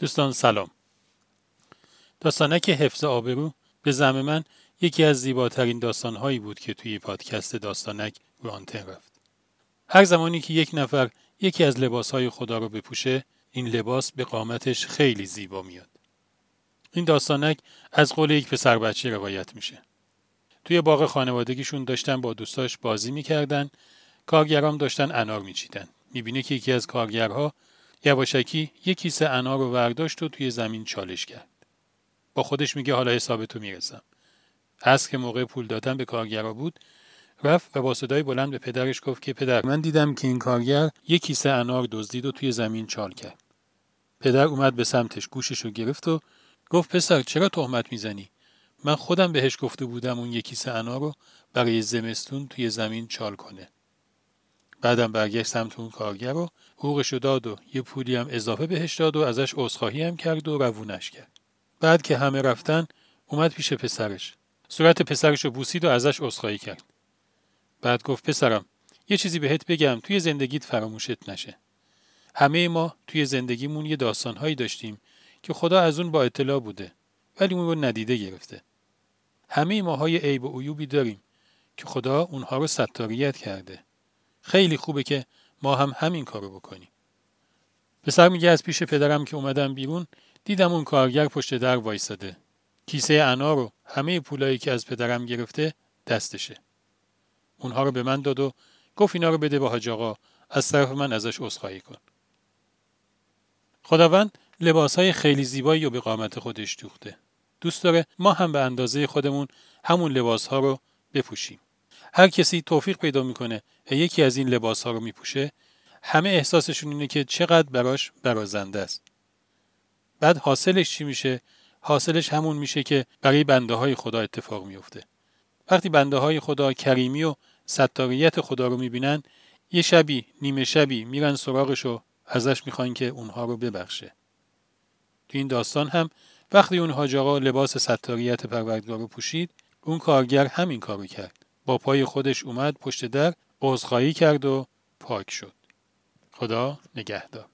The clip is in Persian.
دوستان سلام. داستانک حفظ آبرو به زم من یکی از زیباترین داستانهایی بود که توی پادکست داستانک رو رفت. هر زمانی که یک نفر یکی از لباسهای خدا رو بپوشه این لباس به قامتش خیلی زیبا میاد. این داستانک از قول یک پسر بچه روایت میشه. توی باغ خانوادگیشون داشتن با دوستاش بازی می‌کردن کارگرام داشتن انار میچیدن. می‌بینه که یکی از کارگرها یواشکی یک کیسه انار رو ورداشت و توی زمین چالش کرد. با خودش میگه حالا حسابتو می‌رسم. از که موقع پول دادن به کارگرا بود رفت و با صدای بلند به پدرش گفت که پدر من دیدم که این کارگر یک کیسه انار دزدید و توی زمین چال کرد. پدر اومد به سمتش گوشش رو گرفت و گفت پسر چرا تهمت می‌زنی؟ من خودم بهش گفته بودم اون یک کیسه انار رو برای زمستون توی زمین چال کنه. بعدم برگشت سمت اون کارگر و حقوقشو داد و یه پولی هم اضافه بهش داد و ازش عذرخواهی هم کرد و روونش کرد. بعد که همه رفتن اومد پیش پسرش. صورت پسرش رو بوسید و ازش عذرخواهی کرد. بعد گفت پسرم یه چیزی بهت بگم توی زندگیت فراموشت نشه. همه ما توی زندگیمون یه داستانهایی داشتیم که خدا از اون با اطلاع بوده ولی اون رو ندیده گرفته. همه ماهای عیب و عیوبی داریم که خدا اونها رو ستاریت کرده. خیلی خوبه که ما هم همین کارو بکنیم. پسر میگه از پیش پدرم که اومدم بیرون دیدم اون کارگر پشت در وایساده. کیسه انار رو همه پولایی که از پدرم گرفته دستشه. اونها رو به من داد و گفت اینا رو بده به حاج آقا از طرف من ازش عذرخواهی کن. خداوند لباس های خیلی زیبایی رو به قامت خودش دوخته. دوست داره ما هم به اندازه خودمون همون لباس ها رو بپوشیم. هر کسی توفیق پیدا می‌کنه و یکی از این لباس ها رو میپوشه همه احساسشون اینه که چقدر براش برازنده است. بعد حاصلش چی میشه؟ حاصلش همون میشه که برای بنده های خدا اتفاق میفته وقتی بنده های خدا کریمی و ستاریت خدا رو می‌بینن یه شبی نیمه شبی میرن سراغش و ازش می‌خوان که اونها رو ببخشه. تو این داستان هم وقتی اون حاج لباس ستاریت پروردگار رو پوشید اون کارگر همین کارو کرد. پای خودش اومد پشت در عذرخواهی کرد و پاک شد. خدا نگهدار.